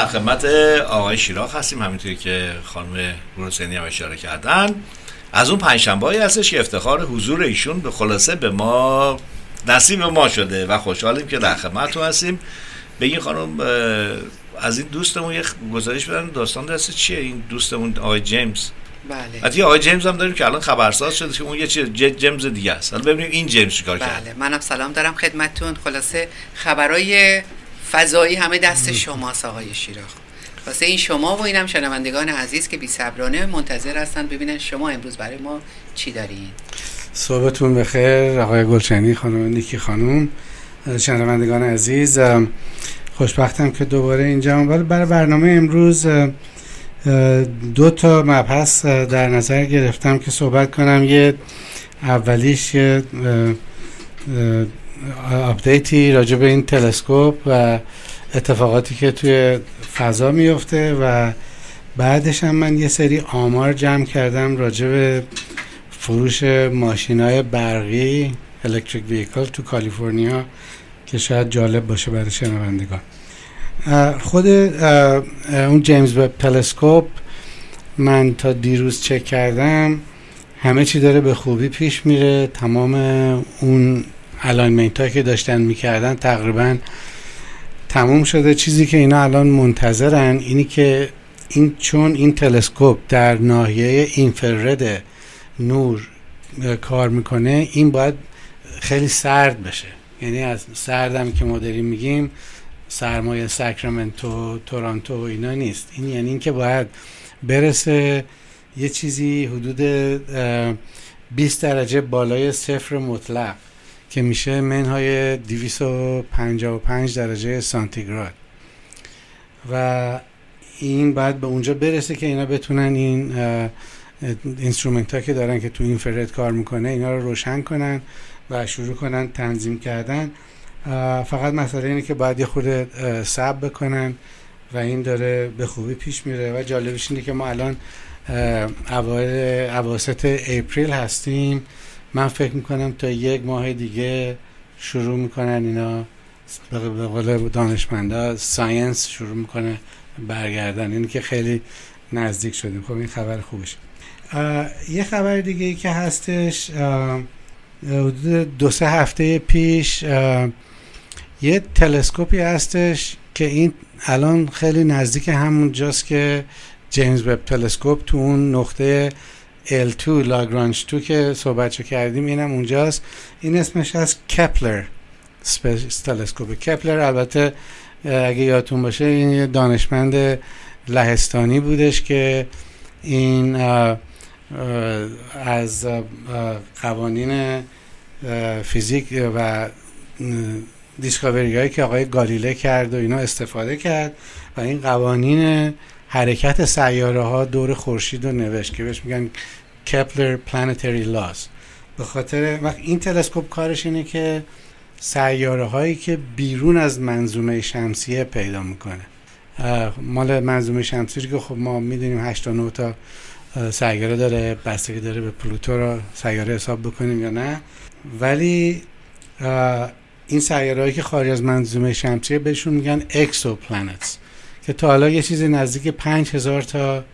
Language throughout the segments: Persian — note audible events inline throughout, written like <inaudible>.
در خدمت آقای شیراخ هستیم همینطوری که خانم روسینی هم اشاره کردن. از اون پنجشنبه هستش که افتخار حضور ایشون به خلاصه به ما نصیب ما شده و خوشحالیم که در خدمتتون هستیم. بگین خانم از این دوستمون یه گزارش بدن داستان دست چیه این دوستمون آقای جیمز؟ بله. حتی آقای جیمز هم داریم که الان خبرساز شده که اون یه چیز جیمز دیگه است. حالا ببینیم این جیمز چیکار کرد بله منم سلام دارم خدمتتون. خلاصه خبرای فضایی همه دست شماست آقای شیراخ واسه این شما و اینم شنوندگان عزیز که بی صبرانه منتظر هستن ببینن شما امروز برای ما چی دارین. صحبتون بخیر آقای گلچنی خانم نیکی خانم. شنوندگان عزیز خوشبختم که دوباره اینجا ولی برای برنامه امروز دو تا مبحث در نظر گرفتم که صحبت کنم. یه اولیش update ی راجع به این تلسکوپ و اتفاقاتی که توی فضا میفته و بعدش هم من یه سری آمار جمع کردم راجع به فروش ماشین های برقی electric vehicle تو کالیفرنیا که شاید جالب باشه برای شنوندگان. خود اون James Webb Telescope من تا دیروز چک کردم همه چی داره به خوبی پیش میره تمام اون alignment هایی که داشتن می‌کردن تقریبا تموم شده. چیزی که اینا الان منتظرن اینی که این چون این تلسکوپ در ناحیه infrared نور کار می‌کنه این باید خیلی سرد بشه. یعنی سردم که ما داریم میگیم سرمای ساکرامنتو تورنتو و اینا نیست. این یعنی اینکه باید برسه یه چیزی حدود اه، 20 درجه بالای صفر مطلق. که میشه منهای 255 درجه سانتیگراد. و این باید به اونجا برسه که اینا بتونن این اینسترومنت ها که دارن که تو اینفرد کار می‌کنه اینا رو روشن کنن و شروع کنن تنظیم کردن. فقط مسئله اینه که باید یه خورده صبر بکنن و این داره به خوبی پیش میره. و جالبش اینه که ما الان اوایل اواسط اپریل هستیم. من فکر می‌کنم تا یک ماه دیگه شروع می‌کنن اینا به قول دانشمندا science شروع می‌کنه بکردن. اینی که خیلی نزدیک شدیم. خب این خبر خوبش یه خبر دیگه ای که هستش حدود دو سه هفته پیش یه تلسکوپی هستش که این الان خیلی نزدیک همون جاست که James Webb Telescope تو اون نقطه L2 Lagrange 2 که صحبتشو کردیم اینم اونجاست. این اسمش از Kepler Space Telescope کپلر البته اگه یادتون باشه این دانشمند لهستانی بودش که این از قوانین فیزیک و دیسکاوری که آقای گالیله کرد و اینا استفاده کرد و این قوانین حرکت سیاره ها دور خورشید رو نوشت که بهش میگن کپلر پلانتری لاز به خاطر وقت این تلسکوپ کارش اینه که سیاره هایی که بیرون از منظومه شمسیه پیدا می‌کنه. مال منظومه شمسی که خب ما می‌دونیم 8 تا 9 تا سیاره داره بستگی داره به پلوتو رو سیاره حساب بکنیم یا نه. ولی این سیاره که خارج از منظومه شمسیه بهشون میگن اکسو پلانتس که تا حالا یه چیزی نزدیک 5000 تا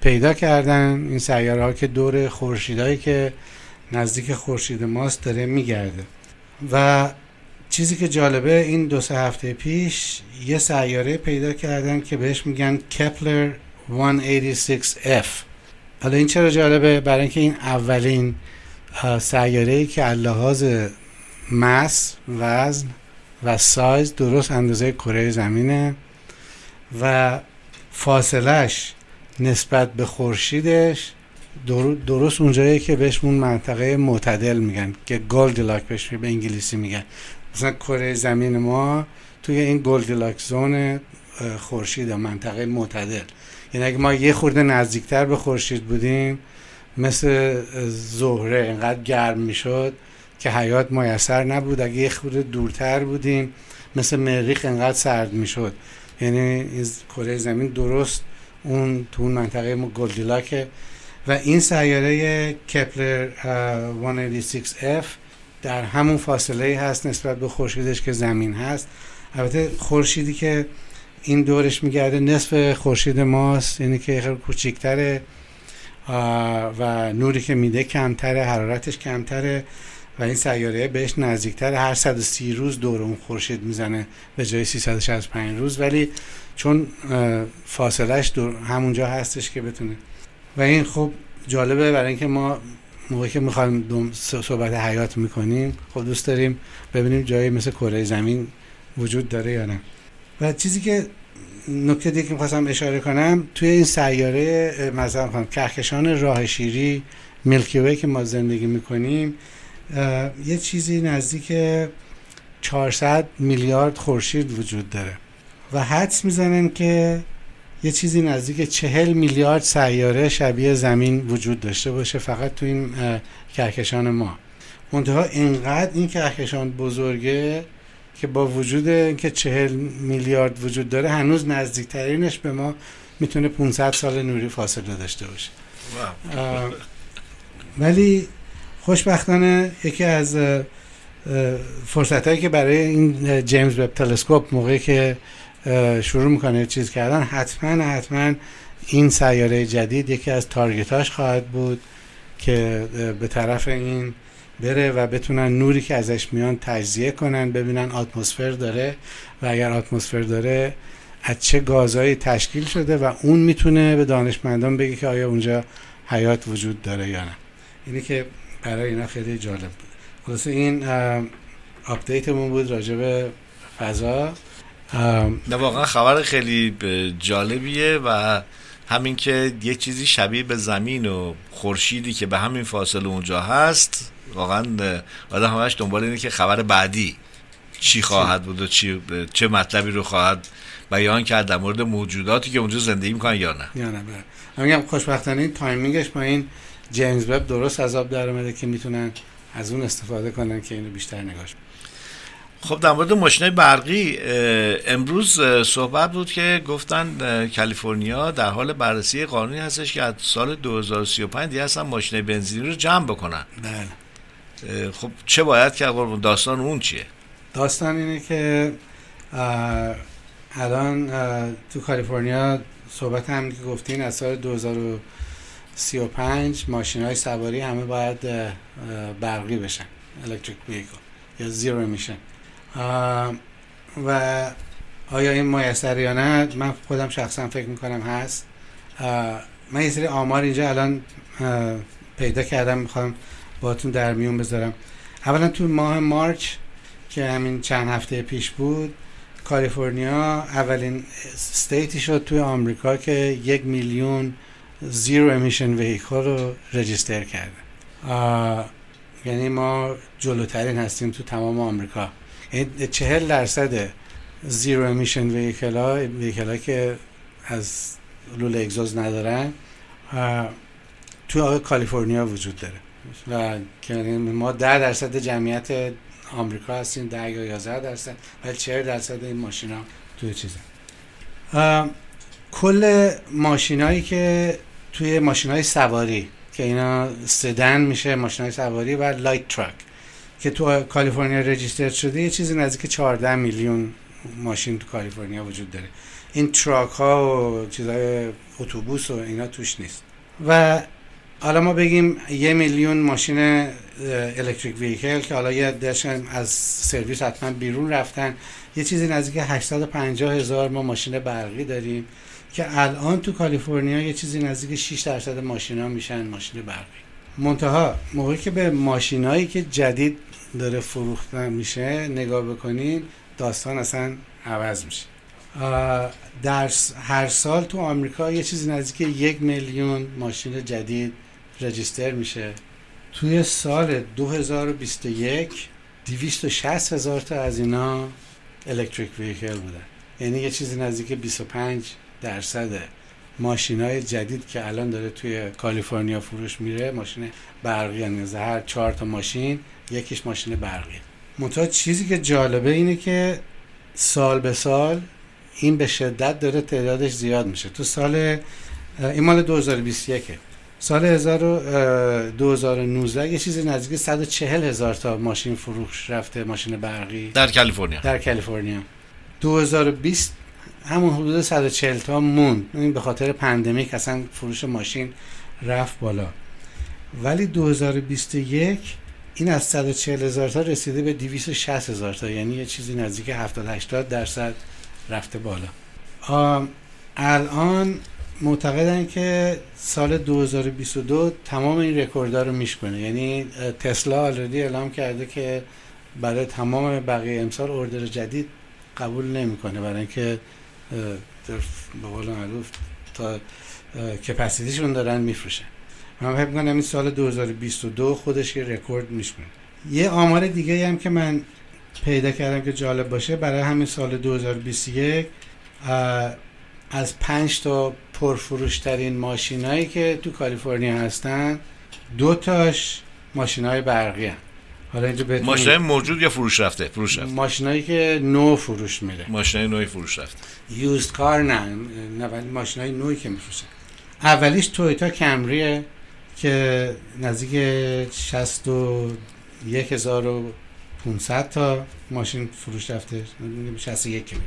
پیدا کردن. این سیاره ها که دور خورشیدایی که نزدیک خورشید ماست داره میگرده. و چیزی که جالبه این دو سه هفته پیش یه سیاره پیدا کردن که بهش میگن کپلر 186F حالا این چرا جالبه؟ برای اینکه این اولین سیاره ای که لحاظ mass وزن و سایز درست اندازه کره زمینه و فاصلش نسبت به خورشیدش درست اونجایی که بهش اون منطقه معتدل میگن که Goldilock بهش به انگلیسی میگن. مثلا کره زمین ما توی این Goldilock zone خورشید منطقه معتدل. یعنی اگه ما یه خورده نزدیکتر به خورشید بودیم مثل زهره انقدر گرم می‌شد که حیات میسر نبود. اگه یه خورده دورتر بودیم مثل مریخ انقدر سرد می‌شد. یعنی کره زمین درست اون تو اون منطقه Goldilock ه و این سیاره کپلر 186F در همون فاصله هست نسبت به خورشیدش که زمین هست. البته خورشیدی که این دورش میگرده نصف خورشید ماست یعنی که خیلی کوچیکتره و نوری که میده کمتره حرارتش کمتره. و این سیاره بهش نزدیکتر هر 130 روز دور اون خورشید می‌زنه به جای 365 روز. ولی چون فاصلش دور همونجا هستش که بتونه. و این خب جالبه برای اینکه ما موقعی که می‌خوایم صحبت حیات می‌کنیم خب دوست داریم ببینیم جایی مثل کره زمین وجود داره یا نه. و چیزی که نکته دیگه که می‌خواستم اشاره کنم توی این سیاره مثلا کهکشان راه شیری میلکی که ما زندگی می‌کنیم یه چیزی نزدیک 400 میلیارد خورشید وجود داره و حدس می‌زنن که یه چیزی نزدیک چهل میلیارد سیاره شبیه زمین وجود داشته باشه فقط تو این کهکشان ما. منتها اینقدر این کهکشان بزرگه که با وجود اینکه چهل میلیارد وجود داره هنوز نزدیکترینش به ما می‌تونه 500 سال نوری فاصله داشته باشه. ولی خوشبختانه یکی از فرصت هایی که برای این جیمز وب تلسکوپ موقعی که شروع می‌کنه چیز کردن حتما حتما این سیاره جدید یکی از تارگتاش خواهد بود که به طرف این بره و بتونن نوری که ازش میان تجزیه کنن ببینن اتمسفر داره و اگر اتمسفر داره از چه گازهایی تشکیل شده و اون می‌تونه به دانشمندان بگه که آیا اونجا حیات وجود داره یا نه. اینی که برای اینا خیلی جالب بود. خلاصه این update مون بود راجع به فضا. نه واقعا خبر خیلی جالبیه و همین که یه چیزی شبیه به زمین و خورشیدی که به همین فاصله اونجا هست واقعا آدم همش دنبال اینه که خبر بعدی چی خواهد بود و چی چه مطلبی رو خواهد بیان کرد در مورد موجوداتی که اونجا زندگی می‌کنن یا نه. یا نه بله. میگم خوشبختانه این timing ش با این جیمز وب درست عذاب در اومده که می‌تونن از اون استفاده کنن که اینو بیشتر نگاش خب در مورد ماشین برقی امروز صحبت بود که گفتن کالیفرنیا در حال بررسی قانونی هستش که از سال 2035 دیگه اصلا ماشین بنزینی رو جمع بکنن. بله. خب چه باید کرد داستان اون چیه؟ داستان اینه که الان تو کالیفرنیا صحبت هم که گفتین از سال 2035 ماشین های سواری همه باید برقی بشن الکتریک ویکل یا زیرو میشن و آیا این میسر یا نه من خودم شخصا فکر می‌کنم هست. من یه سری آمار اینجا الان پیدا کردم می‌خوام باتون در میون بذارم. اولا تو ماه مارچ که همین چند هفته پیش بود کالیفرنیا اولین ستیتی شد توی آمریکا که یک میلیون زیرو امیشن ویکل رو رجیستر کرده یعنی ما جلوترین هستیم تو تمام آمریکا. یعنی چهل درصد زیرو امیشن ویکل ها ویکل که از لول اگزوز ندارن تو کالیفرنیا وجود داره. و ما ده درصد جمعیت آمریکا هستیم ده یا یازده درصد ولی چهل درصد این ماشین ها توی چیزه کل ماشینایی که توی ماشین های سواری که اینا sedan میشه ماشین های سواری و light truck که تو کالیفرنیا register شده یه چیزی نزدیک 14 میلیون ماشین تو کالیفرنیا وجود داره. این truck ها و چیزهای اتوبوس و اینا توش نیست. و حالا ما بگیم یه میلیون ماشین الکتریک ویکل که حالا یه دشن از سرویس حتما بیرون رفتن. یه چیزی نزدیک 850 هزار ما ماشین برقی داریم. که الان تو کالیفرنیا یه چیزی نزدیک 6 درصد ماشینا میشن ماشین برقی. منتها موقعی که به ماشینایی که جدید داره فروخته میشه نگاه بکنین داستان اصلا عوض میشه. در هر سال تو آمریکا یه چیزی نزدیک یک میلیون ماشین جدید رجیستر میشه. توی سال 2021 260 هزار تا از اینا الکتریک ویکل بودن. یعنی یه چیزی نزدیک 25 درصد ماشین های جدید که الان داره توی کالیفرنیا فروش میره ماشین برقی یعنی هر چهار تا ماشین یکیش ماشین برقی. منتها چیزی که جالبه اینه که سال به سال این به شدت داره تعدادش زیاد میشه. تو سال این مال 2021 سال 2019 یه چیزی نزدیک 140 هزار تا ماشین فروش رفته ماشین برقی. در کالیفرنیا. در کالیفرنیا. 2020 همون حدود 140 تا موند. این به خاطر پندمیک اصلا فروش ماشین رفت بالا. ولی 2021 این از 140 هزار تا رسیده به 260 هزار تا. یعنی یه چیزی نزدیک 70 80 درصد رفته بالا. الان معتقدن که سال 2022 تمام این رکوردها رو میشکنه یعنی تسلا آلردی اعلام کرده که برای تمام بقیه امسال اوردر جدید قبول نمی‌کنه. برای اینکه به قول معروف تا کپاسیتیشون دارن میفروشن من فکر می‌کنم این سال 2022 خودش یه رکورد میشکنه یه آمار دیگه هم که من پیدا کردم که جالب باشه برای همین سال 2021 از پنج تا پرفروشترین ماشینایی که تو کالیفرنیا هستن دو تاش ماشین های برقی هم. حالا اینجا بهتون ماشین موجود یا فروش رفته؟ فروش رفته. ماشینایی که نو فروش میره. ماشین نوعی فروش رفته. یوزد کار نه نه ولی ماشین های نوعی که میفروشن اولیش تویوتا کمریه که نزدیک 61500 تا ماشین فروش رفته. 61 کمی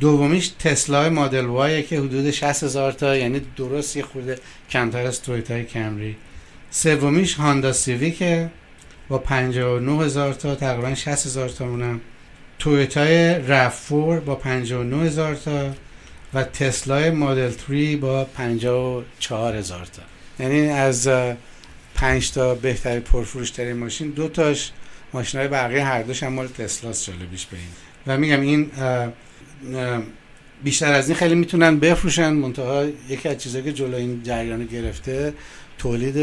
دومیش تسلا مدل وای که حدود 60 هزار تا یعنی درست یه خورده کمتر از تویوتا کمری سومیش هاندا سیویک با 59 هزار تا تقریبا 60 هزار تا اونم. تویوتا رفور با 59 هزار تا و تسلا مدل 3 با 54 هزار تا. یعنی از 5 تا بهتری پرفروشترین ماشین دو تاش ماشین های بقیه هر دوش هم مال تسلاس جالبیش به این. و میگم این بیشتر از این خیلی می‌تونن بفروشن منتها یکی از چیزایی که جلو این جریان گرفته تولید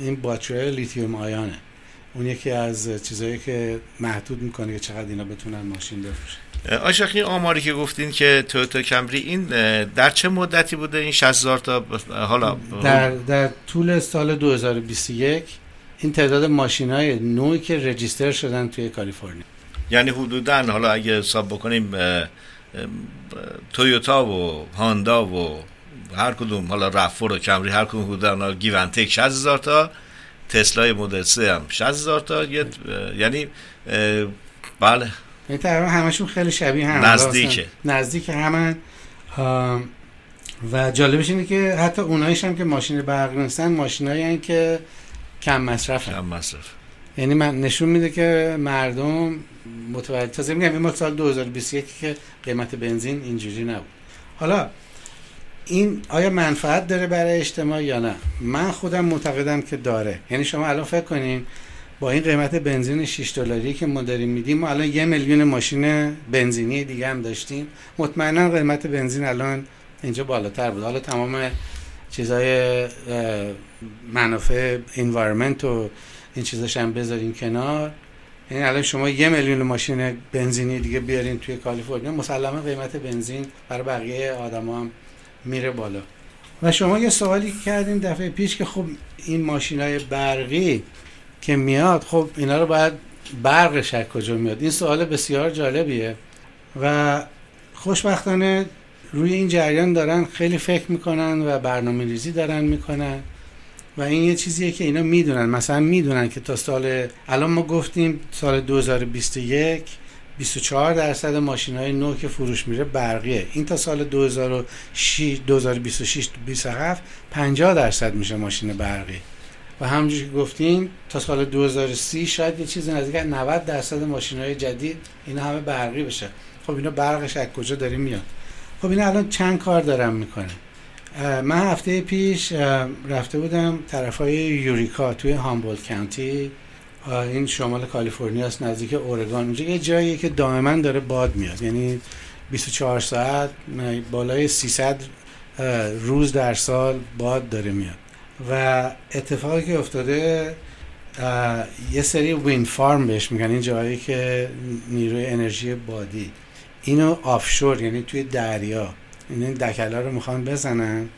این باتری لیتیوم آیانه. اون یکی از چیزایی که محدود می‌کنه که چقدر اینا بتونن ماشین بفروشن. آشاقی آماری که گفتین که تویوتا کمری این در چه مدتی بوده این 60000 تا حالا؟ در در طول سال 2021 این تعداد ماشین های نوعی که رجیستر شدن توی کالیفرنیا. یعنی حدودا حالا اگه حساب بکنیم تویوتا و هاندا و هر کدوم حالا رفور و کمری هر کدوم حدودا گیون تک 60000 تا. تسلا مدل 3 هم 60000 تا یعنی بله. این تقریبا همشون خیلی شبیه هم. نزدیکه نزدیک همن و جالبش اینه که حتی اونایش هم که ماشین برقی نیستن ماشینایی که کم مصرف کم مصرف. یعنی من نشون میده که مردم متوجه تازه میگم این سال 2021 که قیمت بنزین اینجوری نبود. حالا این آیا منفعت داره برای اجتماع یا نه؟ من خودم معتقدم که داره. یعنی شما الان فکر کنین با این قیمت بنزین 6 دلاری که ما داریم میدیم ما الان یه میلیون ماشین بنزینی دیگه هم داشتیم. مطمئنا قیمت بنزین الان اینجا بالاتر بود. حالا تمام چیزای منافع انوایرمنت و این چیزاش هم بذارین کنار. یعنی الان شما یه میلیون ماشین بنزینی دیگه بیارین توی کالیفرنیا مسلما قیمت بنزین برای بقیه آدما هم میره بالا. و شما یه سوالی کردین دفعه پیش که خب این ماشین های برقی که میاد خب اینا رو باید برقش از کجا میاد؟ این سوال بسیار جالبیه. و خوشبختانه روی این جریان دارن خیلی فکر می‌کنن و برنامه ریزی دارن می‌کنن. و این یه چیزیه که اینا می‌دونن. مثلا می‌دونن که تا سال الان ما گفتیم سال 2021 24 درصد ماشین های نو که فروش میره برقیه. این تا سال 2026 2027 50 درصد میشه ماشین برقی. و همونجوری که گفتین تا سال 2030 شاید یه چیز نزدیک 90 درصد ماشین های جدید اینا همه برقی بشه. خب اینا برقش از کجا داره میاد؟ خب اینا الان چند کار دارم می‌کنه من هفته پیش رفته بودم طرف های یوریکا توی هامبولد کانتی. این شمال کالیفرنیا است نزدیک اورگان. اونجا یه جاییه که دائما داره باد میاد. یعنی 24 ساعت بالای 300 روز در سال باد داره میاد. و اتفاقی که افتاده یه سری وین فارم بهش میگن. این جایی که نیروی انرژی بادی. اینو آفشور یعنی توی دریا. این دکلا رو می‌خوان بزنن.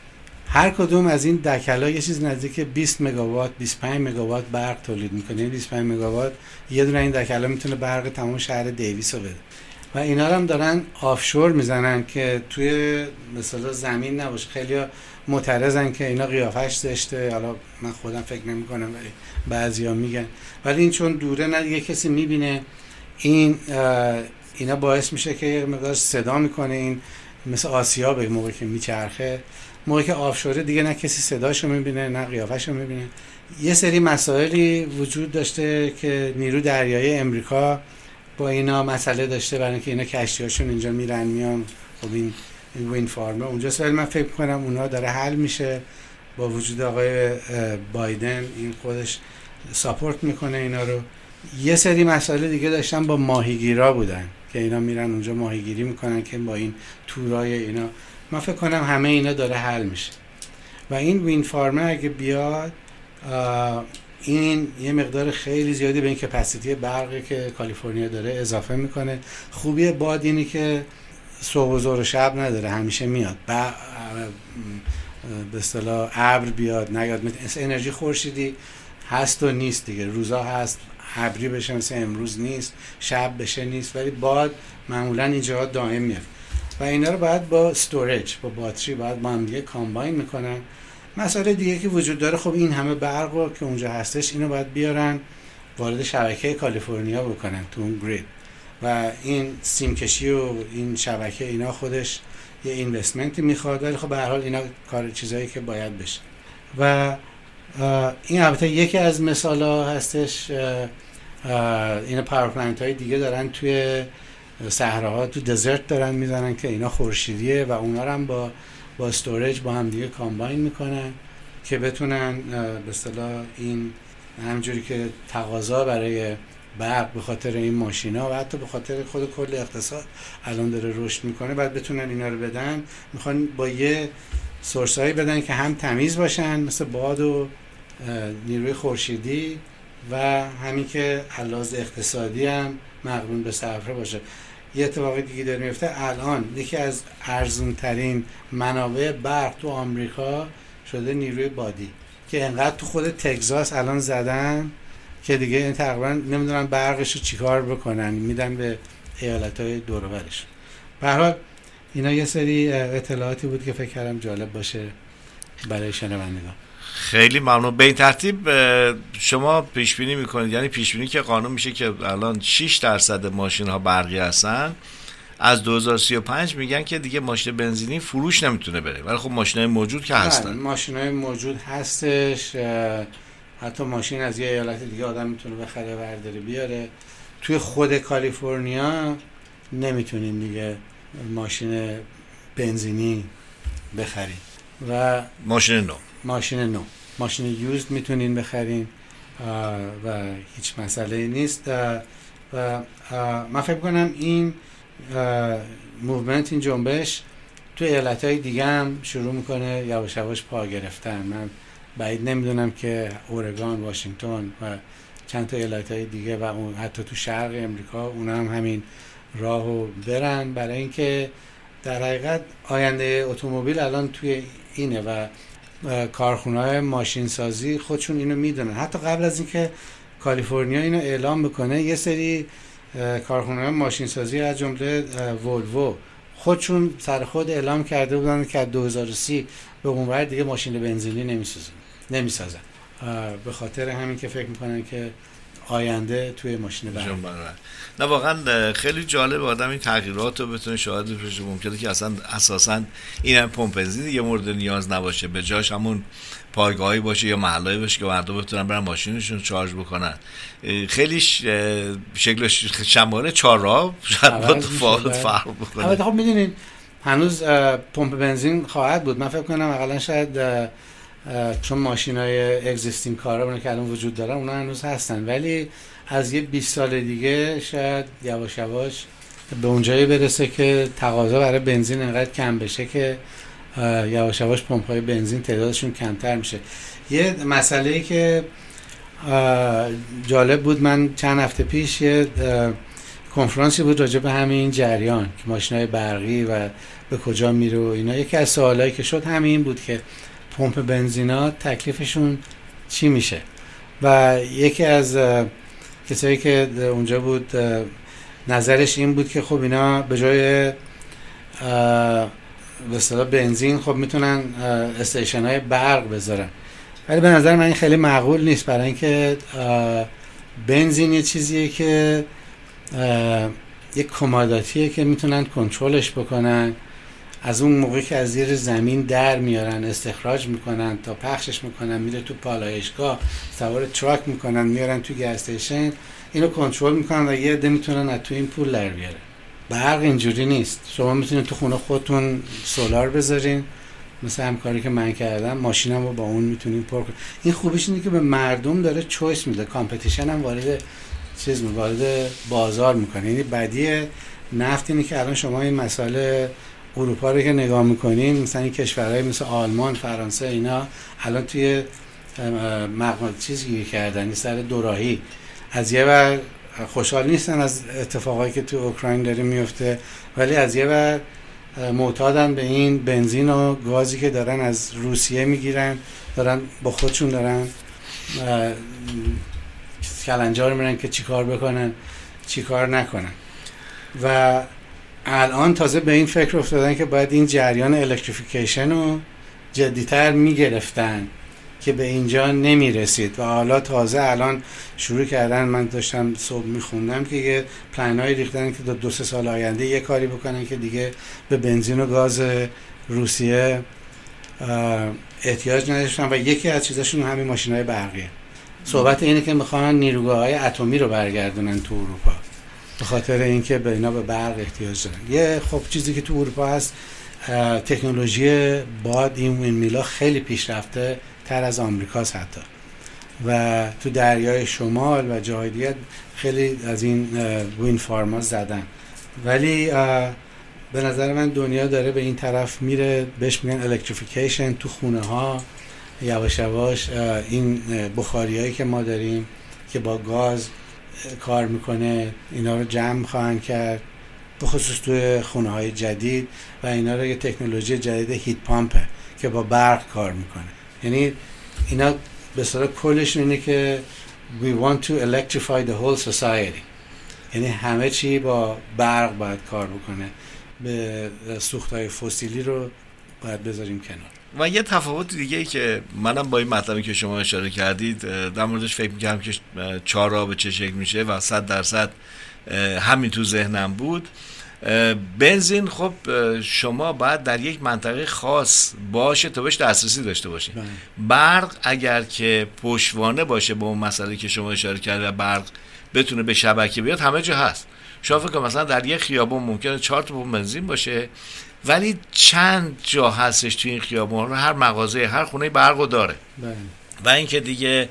هر کدوم از این دکلا یه چیز نزدیک 20 مگاوات 25 مگاوات برق تولید می‌کنه. 25 یعنی مگاوات یه دونه این دکلا می‌تونه برق تمام شهر دیویس رو بده. و اینا هم دارن آفشور می‌زنن که توی مثلا زمین نباشه. خیلی معترضن که اینا قیافش زشته. حالا من خودم فکر نمی کنم ولی بعضیا میگن. ولی این چون دوره نه یه کسی می‌بینه این اینا باعث میشه که یه مقدار صدا می‌کنه. این مثل آسیا به موقع که میچرخه. موقع که آفشوره دیگه نه کسی صداشو می‌بینه نه قیافشو می‌بینه. یه سری مسائلی وجود داشته که نیرو دریایی امریکا با اینا مسئله داشته برای اینکه اینا کشتیاشون اینجا میرن میان. خب این وین فارمه اونجاست. ولی من فکر کنم اونا داره حل میشه با وجود آقای بایدن. این خودش ساپورت می‌کنه اینا رو. یه سری مسئله دیگه داشتن با ماهیگیرا بودن که اینا میرن اونجا ماهیگیری می‌کنن که با این تورای اینا من فکر کنم همه اینا داره حل میشه. و این وین فارمه اگه بیاد این یه مقدار خیلی زیادی به این کپاسیتی برقی که کالیفرنیا داره اضافه می‌کنه. خوبی باد اینی که صبح و ظهر و شب نداره همیشه میاد. به اصطلاح ابر بیاد نیاد. انرژی خورشیدی هست و نیست دیگه. روزا هست ابری بشه مثل امروز نیست شب بشه نیست. ولی باد معمولا اینجا دائم میاد. و اینا رو باید با storage با باتری باید با هم دیگه combine می‌کنن. مسئله دیگه که وجود داره خب این همه برق رو که اونجا هستش اینو باید بیارن وارد شبکه کالیفرنیا بکنن تو اون grid و این سیمکشی و این شبکه اینا خودش یه investment ی می‌خواد ولی خب به هر حال اینا کار چیزایی که باید بشه. و این البته یکی از مثال ها هستش این power plant های دیگه دارن توی صحراها تو desert دارن می‌زنن که اینا خورشیدیه و اونا هم با با storage با هم دیگه combine می‌کنن که بتونن به اصطلاح این همجوری که تقاضا برای برق به خاطر این ماشینا و حتی به خاطر خود کل اقتصاد الان داره رشد می‌کنه بعد بتونن اینا رو بدن می‌خوان با یه source ایی بدن که هم تمیز باشن مثل باد و نیروی خورشیدی و همین که علاوه اقتصادی هم مقرون به صرفه باشه. یه اتفاق دیگه داره میفته. الان یکی از ارزون ترین منابع برق تو آمریکا شده نیروی بادی که انقدر تو خود تگزاس الان زدن که دیگه این تقریبا نمی‌دونن برقش رو چیکار بکنن. میدن به ایالت های دورورش به اینا یه سری اطلاعاتی بود که فکر کردم جالب باشه برای شنوندگان. خیلی ممنون. به این ترتیب شما پیش بینی می‌کنید. یعنی پیش بینی که قانون میشه که الان 6 درصد ماشین ها برقی هستن. از 2035 میگن که دیگه ماشین بنزینی فروش نمی‌تونه بره. ولی خب ماشین های موجود که هستن بله، ماشین های موجود هستش. حتی ماشین از یه ایالت دیگه آدم می‌تونه بخره برداره بیاره. توی خود کالیفرنیا نمی‌تونین دیگه ماشین بنزینی بخرید و ماشین نو. ماشین نو. ماشین used می‌تونین بخرین و هیچ مسئله نیست. و من فکر کنم این movement این جنبش تو ایالت های دیگه هم شروع می‌کنه یواش یواش پا گرفتن. من بعید نمی‌دونم که اورگان واشنگتن و چند تا ایالت های دیگه و اون حتی تو شرق امریکا اونا هم همین راهو برن. برای اینکه در حقیقت آینده اتومبیل الان توی اینه و کارخونه ماشین سازی خودشون اینو می‌دونن. حتی قبل از اینکه کالیفرنیا اینو اعلام بکنه یه سری کارخونه ماشین سازی از جمله ولوو خودشون سر خود اعلام کرده بودن که از 2030 به اونور دیگه ماشین بنزینی نمی‌سازن. نمی‌سازن به خاطر همین که فکر می‌کنن که آینده توی ماشین نه واقعا خیلی جالب آدم این تغییرات رو بتونه شاهد بشه ممکنه که اصلا اساسا این هم پمپ بنزین یه مورد نیاز نباشه. به جاش همون پایگاهی باشه یا محلایی باشه که مردم بتونن برن ماشینشون چارج بکنن. خیلیش شکلش شماره چهار راه شاید با تفاوت فرق بکنه. خب می‌دونین هنوز پمپ بنزین خواهد بود. من فکر کنم اقلا شاید چون ماشین های اگزیستینگ کارا که الان وجود دارن اونا هنوز هستن. ولی از یه 20 سال دیگه شاید یواش یواش به اونجایی برسه که تقاضا برای بنزین انقدر کم بشه که یواش یواش پمپ های بنزین تعدادشون کمتر میشه. یه مسئله ای که جالب بود من چند هفته پیش یه کنفرانسی بود راجع به همین جریان که ماشین های برقی و به کجا میره و اینا. یکی از سوالایی که شد همین بود که پمپ بنزینا تکلیفشون چی میشه؟ و یکی از کسایی که اونجا بود نظرش این بود که خب اینا به جای به بنزین خب می‌تونن استیشن های برق بذارن. ولی به نظر من این خیلی معقول نیست برای اینکه بنزین یه چیزیه که یک commodity ه که می‌تونن کنترلش بکنن. از اون موقع که از زیر زمین در میارن استخراج می‌کنن تا پخشش می‌کنن میره تو پالایشگاه سوار truck می‌کنن میارن تو gas station اینو کنترل می‌کنن و یه عده می‌تونن از تو این پول در بیارن. برق اینجوری نیست. شما می‌تونید تو خونه خودتون solar بذارین. مثل همین کاری که من کردم ماشینم رو با اون می‌تونیم پر کنیم این خوبیش اینه که به مردم داره choice میده. competition هم وارد چیز وارد بازار می‌کنه. یعنی بدی نفت اینه که الان شما این مسئله اروپا رو که نگاه می‌کنین مثلا این کشورهای مثل آلمان فرانسه اینا الان توی مقام چیزی کردن این سر دوراهی. از یه بر خوشحال نیستن از اتفاقایی که تو اوکراین داره میفته ولی از یه بر معتادن به این بنزین و گازی که دارن از روسیه می‌گیرن دارن با خودشون دارن کلنجار میرن که چیکار بکنن چیکار نکنن. و الان تازه به این فکر افتادن که باید این جریان الکتریفیکیشن رو جدیتر می‌گرفتن که به اینجا نمی رسید و حالا تازه الان شروع کردن من داشتم صبح میخوندم که یه پلان های ریختن که دو سه سال آینده یه کاری بکنن که دیگه به بنزین و گاز روسیه احتیاج نداشتن و یکی از چیزاشون همین ماشین های برقیه. صحبت اینه که می‌خوان نیروگاه های اتمی رو برگردونن تو اروپا. به خاطر اینکه به اینا به برق احتیاج دارن. یه خب چیزی که تو اروپا هست تکنولوژی باد این میلا خیلی پیشرفته تر از آمریکاست حتی. و تو دریای شمال و جای دیگه خیلی از این وین فارما زدن. ولی به نظر من دنیا داره به این طرف میره بهش میگن الکتریفیکیشن تو خونه ها یواش یواش این بخاری هایی که ما داریم که با گاز کار می‌کنه اینا رو جمع خواهند کرد به خصوص توی خونه های جدید و اینا رو یه تکنولوژی جدید هیت پامپه که با برق کار می‌کنه. یعنی اینا به صورت کلش اینه که we want to electrify the whole society. یعنی همه چی با برق باید کار بکنه. به سوخت های فسیلی رو باید بذاریم کنار. و یه تفاوت دیگه ای که منم با این مطلبی که شما اشاره کردید در موردش فکر می‌کردم که چهار به چه شکل میشه و صد درصد همین تو ذهنم بود. بنزین خب شما باید در یک منطقه خاص باشه تا بهش دسترسی داشته باشید بله. برق اگر که پشوانه باشه به اون مسئله که شما اشاره کرده برق بتونه به شبکه بیاد همه جا هست. شما فکر مثلا در یک خیابون ممکنه چهار تا بنزین باشه. ولی چند جا هستش تو این خیابون؟ هر مغازه هر خونه برق داره. بله. و اینکه دیگه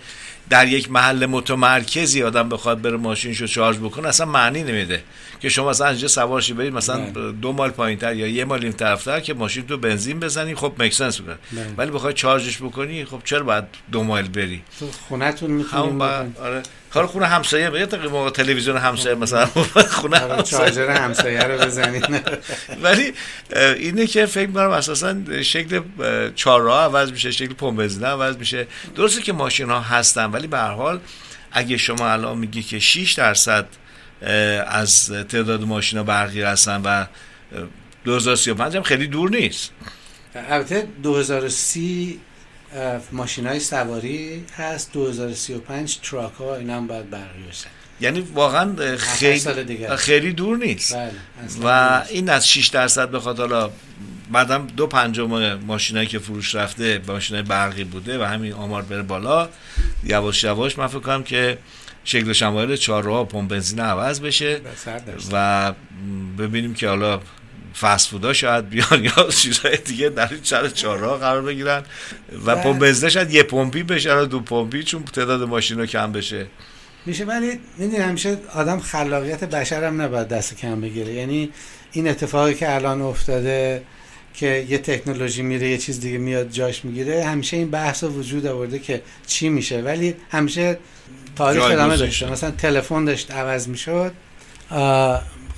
در یک محل متمرکزی آدم بخواد بره ماشینشو شارژ بکنه اصلا معنی نمیده. که شما مثلا اینجا سوارشی برید مثلا بله. دو مال پایینتر یا یه مال این طرفتر که ماشین تو بنزین بزنی خب مکسنس می‌کنه. بله. ولی بخوای چارجش بکنی خب چرا باید دو مایل بری؟ تو خونتون می‌تونی آره. کار خونه همسایه به تا موقع تلویزیون همسایه مثلا <laughs> خونه آره، همسایه. همسایه رو بزنید <laughs> ولی اینه که فکر می‌کنم اساسا شکل چهار راه عوض میشه شکل پمپ بنزین عوض میشه. درسته که ماشین ها هستن ولی به هر حال اگه شما الان میگی که 6 درصد از تعداد ماشینا برقی هستن و 2035 هم خیلی دور نیست. البته 2030 ماشین های سواری هست 2035 تراک ها اینا هم باید برقی بشن یعنی واقعا. خیلی خیلی دور نیست بله و. این از 6 درصد بخواد حالا بعدم دو پنجم ماشینایی که فروش رفته ماشینای برقی بوده و همین آمار بره بالا یواش یواش من فکر کنم که شکل شمایل چهارراه و پمپ بنزین عوض بشه. و ببینیم که حالا فست فودا شاید بیان یا چیزهای دیگه در این چهار چهارراه قرار بگیرن و بله. پمپ بنزین شاید یه پمپی بشه یا دو پمپی چون تعداد ماشین رو کم بشه میشه ولی می‌دونی همیشه آدم خلاقیت بشر هم نباید دست کم بگیره یعنی این اتفاقی که الان افتاده که یه تکنولوژی میره یه چیز دیگه میاد جاش می‌گیره همیشه این بحث وجود آورده که چی میشه ولی همیشه تاریخ ادامه داشته. مثلا تلفن داشت عوض می‌شد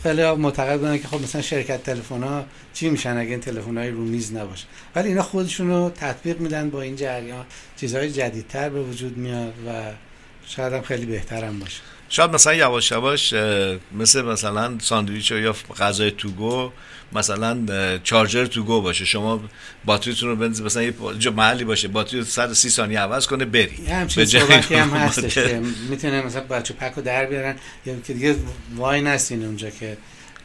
خیلی معتقد بودن که خب مثلا شرکت تلفن ها چی میشن اگه این تلفن های رو میز نباشه. ولی اینا خودشون رو تطبیق میدن با این جریان. چیزهای جدیدتر به وجود میاد و شاید هم خیلی بهترم باشه. شاید مثلا یواش یواش مثل مثلا ساندویچ یا غذای توگو مثلا چارجر توگو باشه. شما باتریتون رو بنزین مثلا یه محلی باشه باتری رو 130 ثانیه عوض کنه بری. همچین صحبتی هم <laughs> هستش. که می‌تونه مثلا battery pack رو در بیارن. یا که دیگه وای نستین اونجا که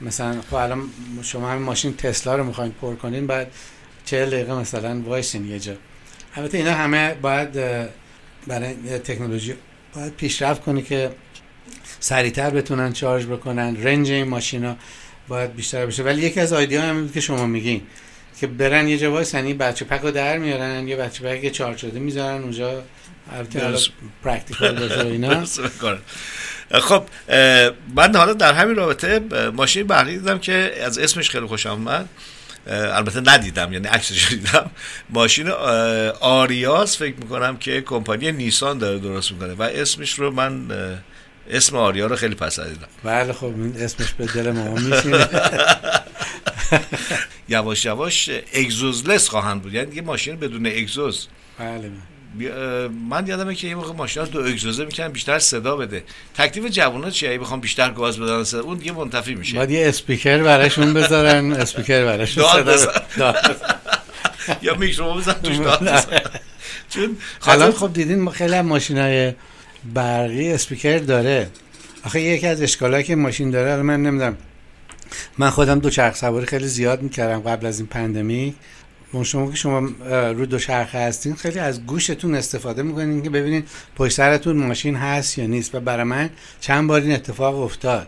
مثلا خب الان شما همین ماشین تسلا رو می‌خواین پر کنین بعد چهل دقیقه مثلا وایسین یه جا. البته اینا همه باید برای تکنولوژی باید پیشرفت کنه که سریعتر بتونن charge بکنن. range این ماشینا باید بیشتر بشه ولی یکی از ایده ها هم که شما میگین که برن یه جا وایسن یه battery pack رو در میارن یه battery pack charge شده می‌ذارن اونجا. practical باشه اینا. خب من حالا در همین رابطه ماشین برقی دیدم که از اسمش خیلی خوشم اه، البته ندیدم یعنی عکسش دیدم. ماشین آریاس فکر می‌کنم که کمپانی نیسان داره درست می‌کنه و اسمش رو من اسم آریا رو خیلی پسندیدم بله خب این اسمش به دل ما میشینه <laughs> یواش یواش اگزوز less خواهند بود. یعنی دیگه ماشین بدون اگزوز. بله. من یادمه که یه موقع ماشینا دو اگزوزه می‌کنن بیشتر صدا بده. تکلیف جوونا چیه بخوام بیشتر گاز بدن صدا اون دیگه منتفی میشه. باید یه اسپیکر براشون بذارن. <laughs> اسپیکر براشون صدا. <laughs> یا میکروفون بزن توش داد. چون خب دیدین ما خیلی ماشین های برقی اسپیکر داره. آخه یکی از اشکالایی که ماشین داره من نمی‌دونم. من خودم دو چرخ سواری خیلی زیاد می‌کردم قبل از این pandemi شما که شما رو دو چرخه هستین خیلی از گوشتون استفاده می‌کنین که ببینین پشت سرتون ماشین هست یا نیست. و برای من چند بار این اتفاق افتاد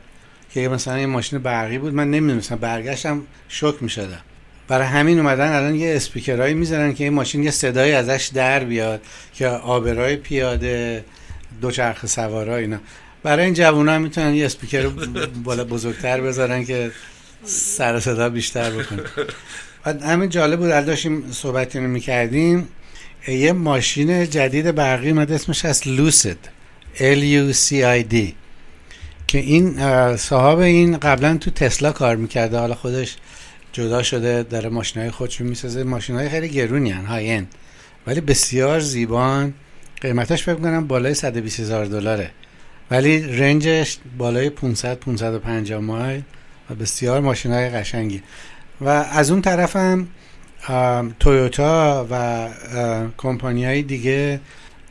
که مثلا یه ماشین برقی بود. من نمی‌دونستم برگشتم شوک می‌شدم. برای همین اومدن الان یه اسپیکرهایی می‌ذارن که این ماشین یه صدایی ازش در بیاد که آبرای پیاده دوچرخه سوارا اینا. برای این جوونا می‌تونن یه اسپیکر بالا بزرگتر بذارن که سر صدا بیشتر بکنه بعد همین جالب بود داشتیم صحبت اینو می‌کردیم. یه ماشین جدید برقی اومده اسمش هست لوسید L U C I D. که این صاحب این قبلا تو تسلا کار می‌کرده. حالا خودش جدا شده داره ماشین های خودشون می‌سازه. ماشین های خیلی گرونی هن های. ولی بسیار زیبان. قیمتش فکر کنم بالای 120 هزار دلاره. ولی رنجش بالای 500 550 مایل و بسیار ماشین های قشنگی. و از اون طرف هم تویوتا و کمپانی های دیگه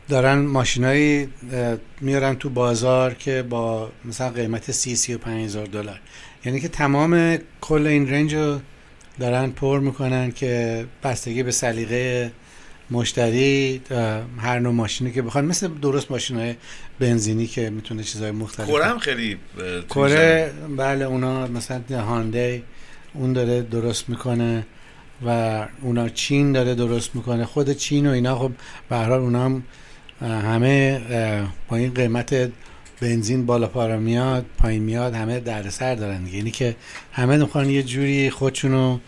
دارن ماشینایی میارن تو بازار که با مثلا قیمت سی سی دلار. یعنی که تمام کل این رنج رو دارن پر می‌کنن که بستگی به سلیقه مشتری هر نوع ماشینی که بخوان مثل درست ماشین های بنزینی که می‌تونه چیزهای مختلف کره هم خیلی کره بله اونا مثلا هاندی اون داره درست می‌کنه و اونا چین داره درست می‌کنه. خود چین و اینا خب به هر حال اونا هم همه با این قیمت بنزین بالا پارا میاد پایین میاد همه دردسر دارن دیگه. یعنی که همه می‌خوان یه جوری خودشونو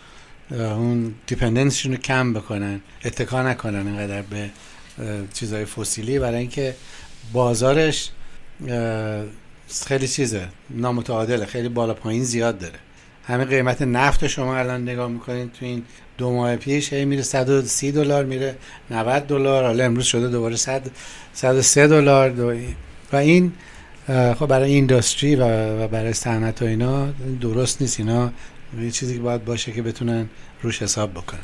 اون دیپندنسشون رو کم بکنن اتکا نکنن اینقدر به چیزهای فسیلی. برای اینکه بازارش خیلی چیزه نامتعادله خیلی بالا پایین زیاد داره. همه قیمت نفت شما الان نگاه می‌کنین تو این دو ماه پیش هی میره 130 دلار میره 90 دلار. حالا امروز شده دوباره 100 103 دلار. دو- و این خب برای اینداستری و برای صنعت و اینا درست نیست. اینا یه چیزی که باید باشه که بتونن روش حساب بکنن.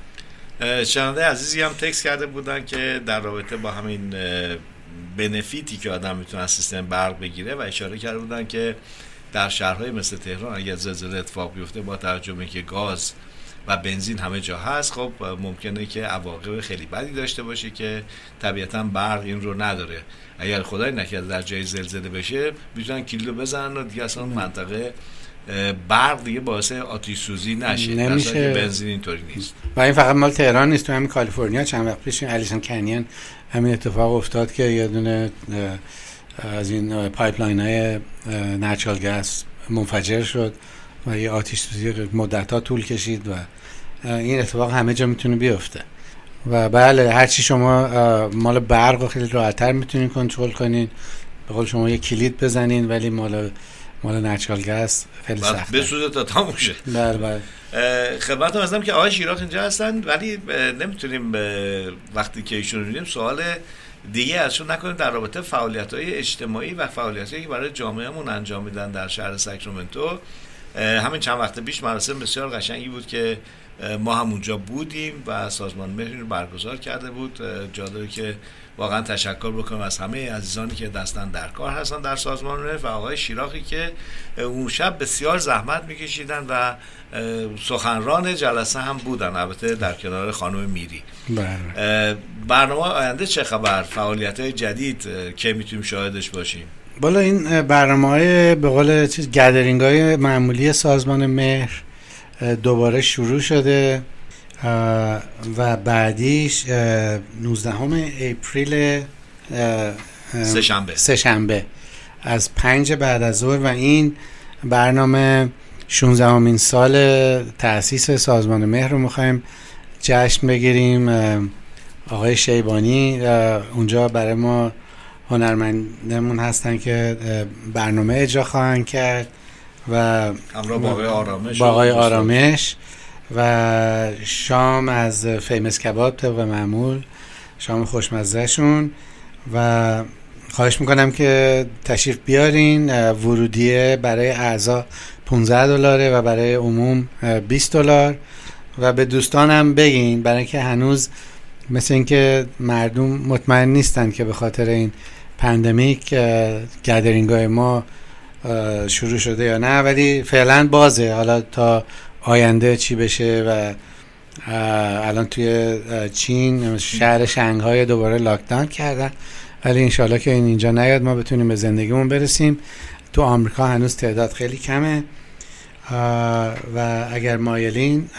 شنونده عزیزی هم تکس کرده بودن که در رابطه با همین بنفیتی که آدم می‌تونه از سیستم برق بگیره و اشاره کرده بودن که در شهرهای مثل تهران اگر زلزله اتفاق بیفته با توجه به که گاز و بنزین همه جا هست خب ممکنه که عواقب خیلی بدی داشته باشه که طبیعتا برق این رو نداره. اگر خدای نکرده در جای زلزله بشه می‌تونن کلیدو بزنن و دیگه اصلا منطقه برق دیگه باعث آتیش سوزی نشه. نمیشه. بنزین اینطوری نیست. و این فقط مال تهران نیست. تو همین کالیفرنیا چند وقت پیش Aliso Canyon همین اتفاق افتاد که یه دونه از این pipeline های natural gas منفجر شد و یه آتیش سوزی مدت ها طول کشید و این اتفاق همه جا می‌تونه بیفته. و بله هرچی شما مال برق خیلی راحتتر می‌تونین کنترل کنین. به قول شما یه کلید بزنین ولی مال مال نچرال گس خیلی سخته. بسوزه تا تموم شه. بله بله. خدمت هستم که آقای شیراخ اینجا هستن ولی نمی‌تونیم وقتی که ایشون می‌بینیم سوال دیگه ازشون نکنیم در رابطه فعالیت های اجتماعی و فعالیت که برای جامعهمون انجام میدن در شهر ساکرامنتو. همین چند وقت پیش مراسم بسیار قشنگی بود که ما هم اونجا بودیم و سازمان مهر رو برگزار کرده بود. جا که واقعا تشکر بکنم از همه عزیزانی که دستن در کار هستن در سازمان مهر و آقای شیراخی که اون شب بسیار زحمت میکشیدن و سخنران جلسه هم بودن البته در کنار خانم میری. بله. برنامه آینده چه خبر؟ فعالیت های جدید که می‌تونیم شاهدش باشیم؟ بالا این برنامه های به قول چیز گدرینگ های معمولی سازمان مهر دوباره شروع شده و بعدیش 19 اپریل سهشنبه. سهشنبه. از پنج بعد از ظهر و این برنامه 16 امین سال تأسیس سازمان مهر رو می‌خوایم جشن بگیریم. آقای شیبانی اونجا برای ما هنرمندمون هستن که برنامه اجرا خواهند کرد و همراه با آقای آرامش با آقای آرامش و شام از Famous Kabob طبق معمول شام خوشمزهشون و خواهش می‌کنم که تشریف بیارین. ورودیه برای اعضا 15 دلاره و برای عموم 20 دلار و به دوستانم بگین برای اینکه هنوز مثل اینکه مردم مطمئن نیستن که به خاطر این pandemic gathering های ما شروع شده یا نه ولی فعلا بازه. حالا تا آینده چی بشه و الان توی چین شهر شنگهای دوباره lockdown کردن. ولی انشالله که این اینجا نیاد ما بتونیم به زندگیمون برسیم. تو آمریکا هنوز تعداد خیلی کمه. و اگر مایلین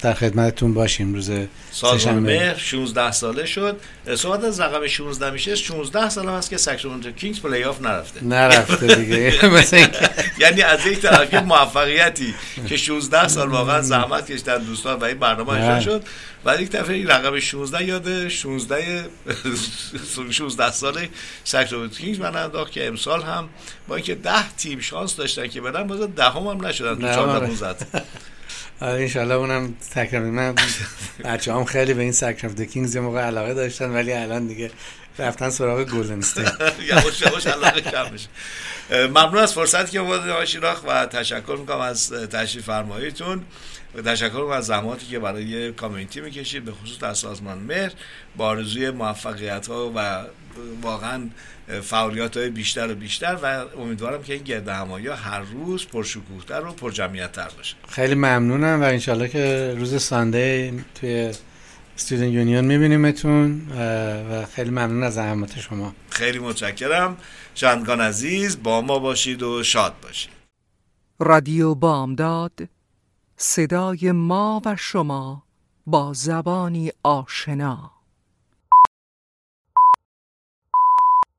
در خدمتتون باشیم روز سازمان مهر 16 ساله شد. صحبت از رقم 16 میشه. 16 سال هم هست که Sacramento Kings playoff نرفته. نرفته دیگه. <laughs> یعنی از یک طرف موفقیتی که 16 سال واقعا زحمت کشتن دوستان و این برنامه اجرا شد. و یک دفعه این رقم 16 یاد 16 16 <laughs> ساله Sacramento Kings من انداخت که امسال هم با اینکه 10 تیم شانس داشتن که بدن باز دهم هم نشدن تو 14 15 آره <laughs> انشالله اونم تکرم من بچه هام خیلی به این Sacramento Kings یه موقع علاقه داشتن ولی الان دیگه رفتن سراغ Golden State <laughs> یواش یواش علاقه کم میشه. ممنون از فرصتی که آمدید آقای شیراخ و تشکر می‌کنم از تشریف فرماییتون. و تشکر از زحماتی که برای کامیونیتی می‌کشید به خصوص در سازمان مهر با آرزوی موفقیت ها و واقعا فعالیت های بیشتر و بیشتر و امیدوارم که این گرد همایی هر روز پرشکوهتر و پرجمعیتتر باشه. خیلی ممنونم و انشالله که روز سانده توی استودن یونیون میبینیمتون و خیلی ممنون از زحمات شما. خیلی متشکرم. شنگان عزیز با ما باشید و شاد باشید. رادیو بامداد صدای ما و شما با زبانی آشنا.